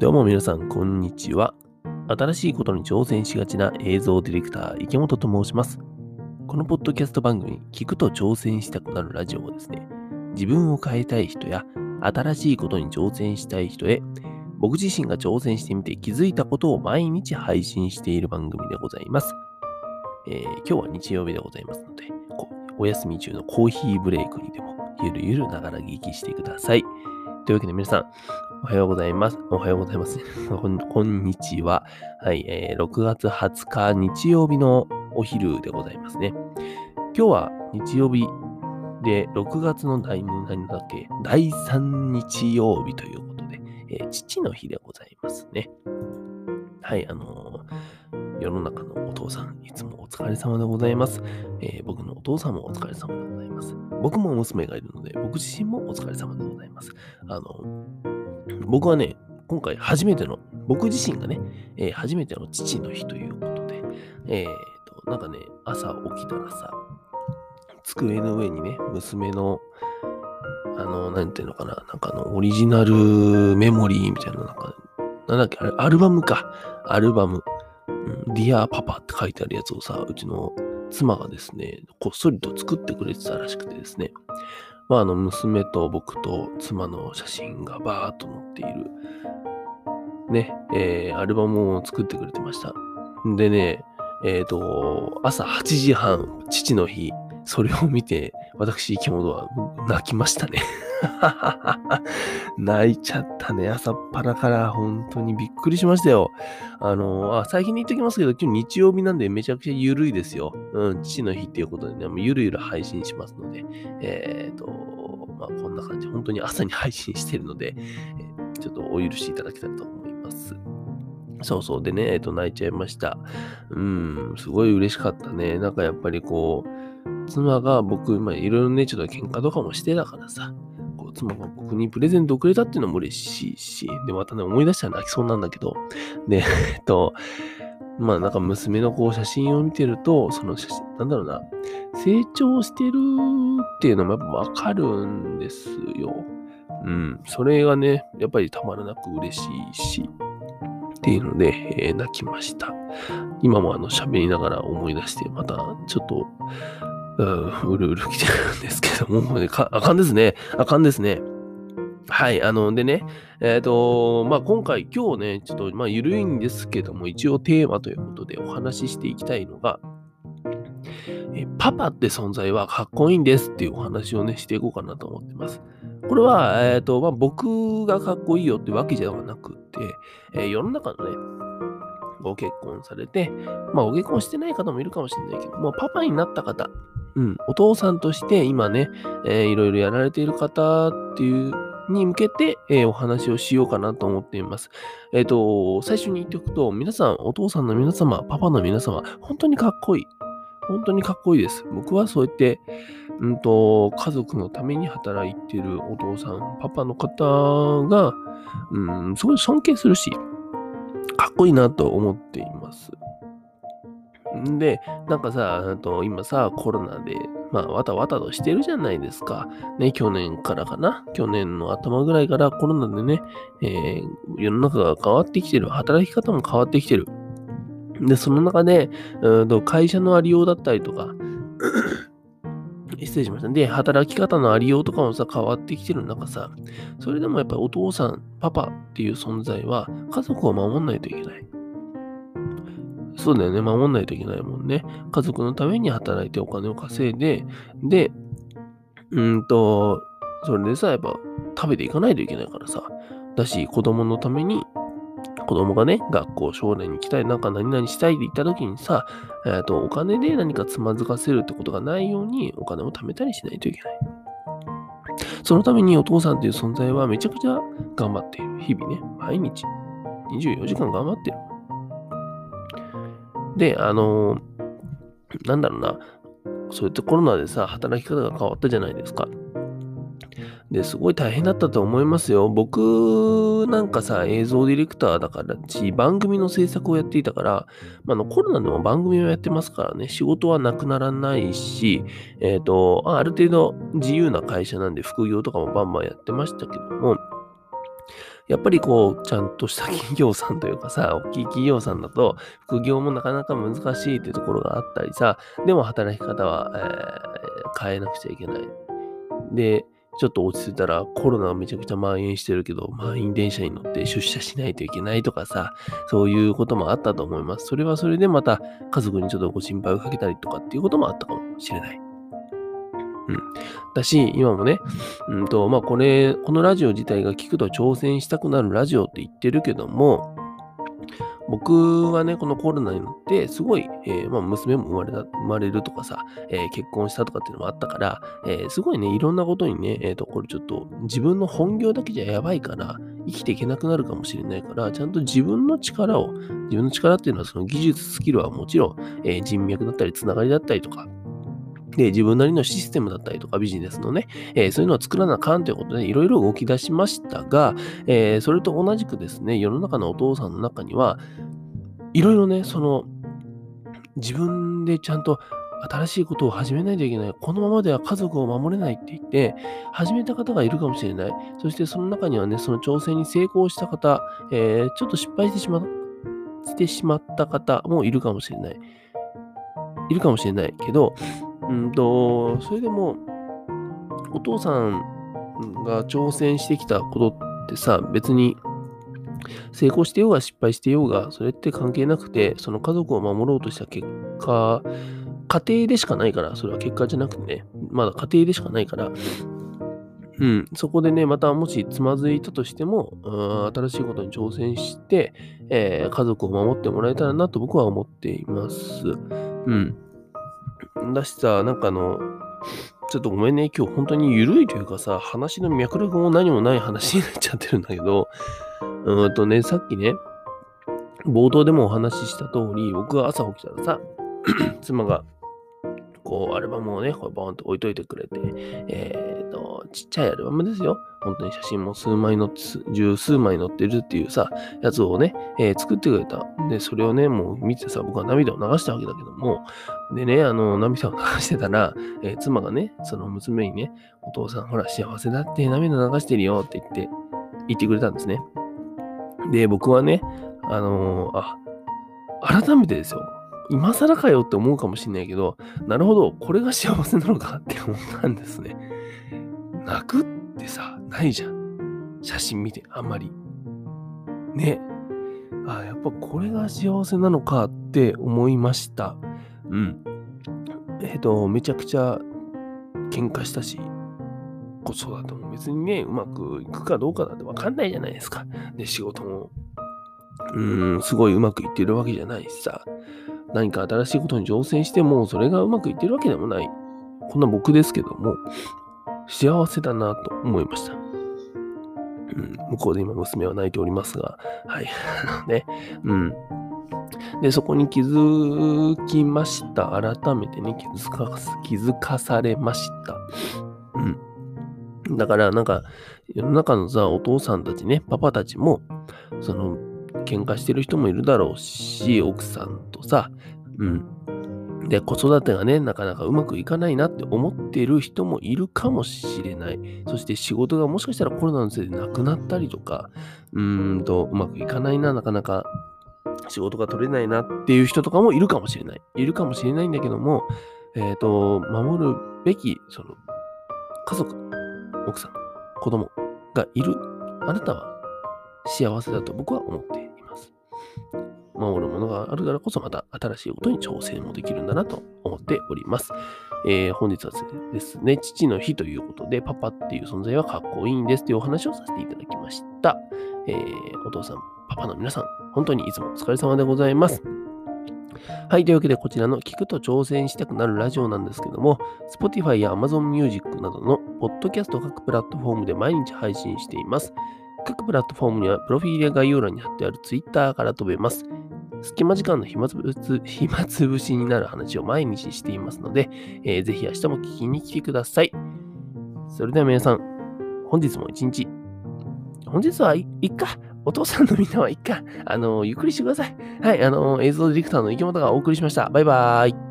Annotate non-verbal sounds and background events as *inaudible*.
どうも皆さん、こんにちは。新しいことに挑戦しがちな映像ディレクター、池本と申します。このポッドキャスト番組、聞くと挑戦したくなるラジオはですね、自分を変えたい人や、新しいことに挑戦したい人へ、僕自身が挑戦してみて気づいたことを毎日配信している番組でございます。えー、今日は日曜日でございますので、お休み中のコーヒーブレイクにでも、ゆるゆるながら聞きしてください。というわけで皆さん、おはようございます。おはようございます。*laughs* こんこんにちは。はい、えー、6月20日日曜日のお昼でございますね。今日は日曜日で、6月の第何だっけ？第3日曜日ということで、えー、父の日でございますね。はい、あのー、世の中のお父さん、いつもお疲れ様でございます。えー、僕のお父さんもお疲れ様でございます。僕も娘がいるので、僕自身もお疲れ様でございます。あの僕はね、今回初めての、僕自身がね、えー、初めての父の日ということで、えー、と、なんかね、朝起きたらさ、机の上にね、娘の、あの、なんていうのかな、なんかあの、オリジナルメモリーみたいな、なんか、なんだっけ、あれ、アルバムか。アルバム。うん、ディアパパって書いてあるやつをさ、うちの妻がですね、こっそりと作ってくれてたらしくてですね、まあ、あの、娘と僕と妻の写真がバーっと載っている、ね、えー、アルバムを作ってくれてました。でね、えっ、ー、と、朝8時半、父の日、それを見て、私、生き物は泣きましたね *laughs* 泣いちゃったね。朝っぱらから本当にびっくりしましたよ。あの、あ、最近に言っときますけど、今日日曜日なんでめちゃくちゃ緩いですよ。うん、父の日っていうことでね、もうゆるゆる配信しますので、えっ、ー、と、まあこんな感じ、本当に朝に配信してるので、え、ちょっとお許しいただけたらと思います。そうそう。でね、えっ、ー、と、泣いちゃいました。うん、すごい嬉しかったね。なんかやっぱりこう、妻が僕、まあいろいろね、ちょっと喧嘩とかもしてたからさ、こう妻が僕にプレゼントをくれたっていうのも嬉しいし、で、またね、思い出したら泣きそうなんだけど、で、えっと、まあなんか娘のこう写真を見てると、その写真、なんだろうな、成長してるっていうのもやっぱわかるんですよ。うん。それがね、やっぱりたまらなく嬉しいし、っていうので、えー、泣きました。今もあの喋りながら思い出して、またちょっと、うん、うるうる来てるんですけども、ね、か、あかんですね。あかんですね。はい、あの、でね、えっ、ー、と、まあ、今回、今日ね、ちょっと、まあ、ゆるいんですけども、一応テーマということでお話ししていきたいのが、えパパって存在はかっこいいんですっていうお話をね、していこうかなと思ってます。これは、えっ、ー、と、まあ、僕がかっこいいよってわけじゃなくて、えー、世の中のね、ご結婚されて、まあ、ご結婚してない方もいるかもしれないけども、パパになった方、うん、お父さんとして今ね、えー、いろいろやられている方っていうに向けて、えー、お話をしようかなと思っています。えっ、ー、と、最初に言っておくと、皆さん、お父さんの皆様、パパの皆様、本当にかっこいい。本当にかっこいいです。僕はそうやって、うんと、家族のために働いているお父さん、パパの方が、うん、すごい尊敬するし、かっこいいなと思っています。んで、なんかさ、あと今さ、コロナで、まあ、わたわたとしてるじゃないですか。ね、去年からかな。去年の頭ぐらいからコロナでね、えー、世の中が変わってきてる。働き方も変わってきてる。で、その中で、うんと会社のありようだったりとか、失礼しました。で、働き方のありようとかもさ、変わってきてる中さ、それでもやっぱりお父さん、パパっていう存在は、家族を守んないといけない。そうだよね。守んないといけないもんね。家族のために働いてお金を稼いで、で、うんと、それでさ、やっぱ食べていかないといけないからさ。だし、子供のために、子供がね、学校、将来に行きたい、なんか何々したいって言った時にさ、え、ー、と、お金で何かつまずかせるってことがないように、お金を貯めたりしないといけない。そのためにお父さんっていう存在はめちゃくちゃ頑張っている。日々ね、毎日、24時間頑張ってる。で、あのー、なんだろうな、そういったコロナでさ、働き方が変わったじゃないですか。で、すごい大変だったと思いますよ。僕なんかさ、映像ディレクターだからし、番組の制作をやっていたから、まあ、のコロナでも番組をやってますからね、仕事はなくならないし、えっ、ー、と、ある程度自由な会社なんで副業とかもバンバンやってましたけども、やっぱりこう、ちゃんとした企業さんというかさ、*laughs* 大きい企業さんだと、副業もなかなか難しいっていうところがあったりさ、でも働き方は、えー、変えなくちゃいけない。で、ちょっと落ち着いたらコロナがめちゃくちゃ蔓延してるけど、満員電車に乗って出社しないといけないとかさ、そういうこともあったと思います。それはそれでまた家族にちょっとご心配をかけたりとかっていうこともあったかもしれない。うん。だし、今もね、うんと、まあ、これ、このラジオ自体が聞くと挑戦したくなるラジオって言ってるけども、僕はね、このコロナになって、すごい、えー、まあ、娘も生まれた、生まれるとかさ、えー、結婚したとかっていうのもあったから、えー、すごいね、いろんなことにね、えっ、と、これちょっと自分の本業だけじゃやばいから、生きていけなくなるかもしれないから、ちゃんと自分の力を、自分の力っていうのはその技術、スキルはもちろん、え人脈だったり、つながりだったりとか、で、自分なりのシステムだったりとかビジネスのね、えー、そういうのを作らなあかんということで、いろいろ動き出しましたが、えー、それと同じくですね、世の中のお父さんの中には、いろいろね、その、自分でちゃんと新しいことを始めないといけない。このままでは家族を守れないって言って、始めた方がいるかもしれない。そしてその中にはね、その挑戦に成功した方、えー、ちょっと失敗してしましてしまった方もいるかもしれない。いるかもしれないけど、うんと、それでも、お父さんが挑戦してきたことってさ、別に成功してようが失敗してようが、それって関係なくて、その家族を守ろうとした結果、家庭でしかないから、それは結果じゃなくてね、まだ家庭でしかないから、うん、そこでね、またもしつまずいたとしても、新しいことに挑戦して、えー、家族を守ってもらえたらなと僕は思っています。うん。だしさ、なんかあの、ちょっとごめんね、今日本当に緩いというかさ、話の脈絡も何もない話になっちゃってるんだけど、うんとね、さっきね、冒頭でもお話しした通り、僕が朝起きたらさ、*clears throat* 妻がこう、アルバムをね、こうボーンと置いといてくれて、え、ー、と、ちっちゃいアルバムですよ。本当に写真も数枚載って、十数枚載ってるっていうさ、やつをね、えー、作ってくれた。で、それをね、もう見てさ、僕は涙を流したわけだけども、でね、あの、涙を流してたら、えー、妻がね、その娘にね、お父さん、ほら、幸せだって涙流してるよって言って、言ってくれたんですね。で、僕はね、あのー、あ、改めてですよ。今更かよって思うかもしんないけど、なるほど、これが幸せなのかって思ったんですね。泣くってさ、ないじゃん。写真見て、あんまり。ね。あ、やっぱこれが幸せなのかって思いました。うん。えっ、ー、と、めちゃくちゃ喧嘩したし、子育ても別にね、うまくいくかどうかなんてわかんないじゃないですか。で、仕事も、うん、すごいうまくいってるわけじゃないしさ。何か新しいことに挑戦しても、それがうまくいってるわけでもない。こんな僕ですけども、幸せだなと思いました。うん、向こうで今娘は泣いておりますが、はい。*laughs* ね、うん。で、そこに気づきました。改めてね、気づか、気づかされました。うん。だから、なんか、世の中のさ、お父さんたちね、パパたちも、その、喧嘩してる人もいるだろうし、奥さんとさ、うん。で、子育てがね、なかなかうまくいかないなって思っている人もいるかもしれない。そして仕事がもしかしたらコロナのせいでなくなったりとか、うーんと、うまくいかないな、なかなか仕事が取れないなっていう人とかもいるかもしれない。いるかもしれないんだけども、えっ、ー、と、守るべき、その、家族、奥さん、子供がいる。あなたは幸せだと僕は思って守るものがあるからこそまた新しいことに挑戦もできるんだなと思っております。えー、本日はですね、父の日ということで、パパっていう存在はかっこいいんですというお話をさせていただきました。えー、お父さん、パパの皆さん、本当にいつもお疲れ様でございます。はい。というわけで、こちらの聞くと挑戦したくなるラジオなんですけども、Spotify や Amazon Music などのポッドキャスト各プラットフォームで毎日配信しています。各プラットフォームにはプロフィールや概要欄に貼ってある Twitter から飛べます。隙間時間の暇つぶ *laughs* 暇つぶしになる話を毎日していますので、えー、ぜひ明日も聞きに来てください。それでは皆さん、本日も一日、本日はいっか。お父さんのみんなはいっか。あの、ゆっくりしてください。はい、あの、映像ディレクターの池本がお送りしました。バイバーイ。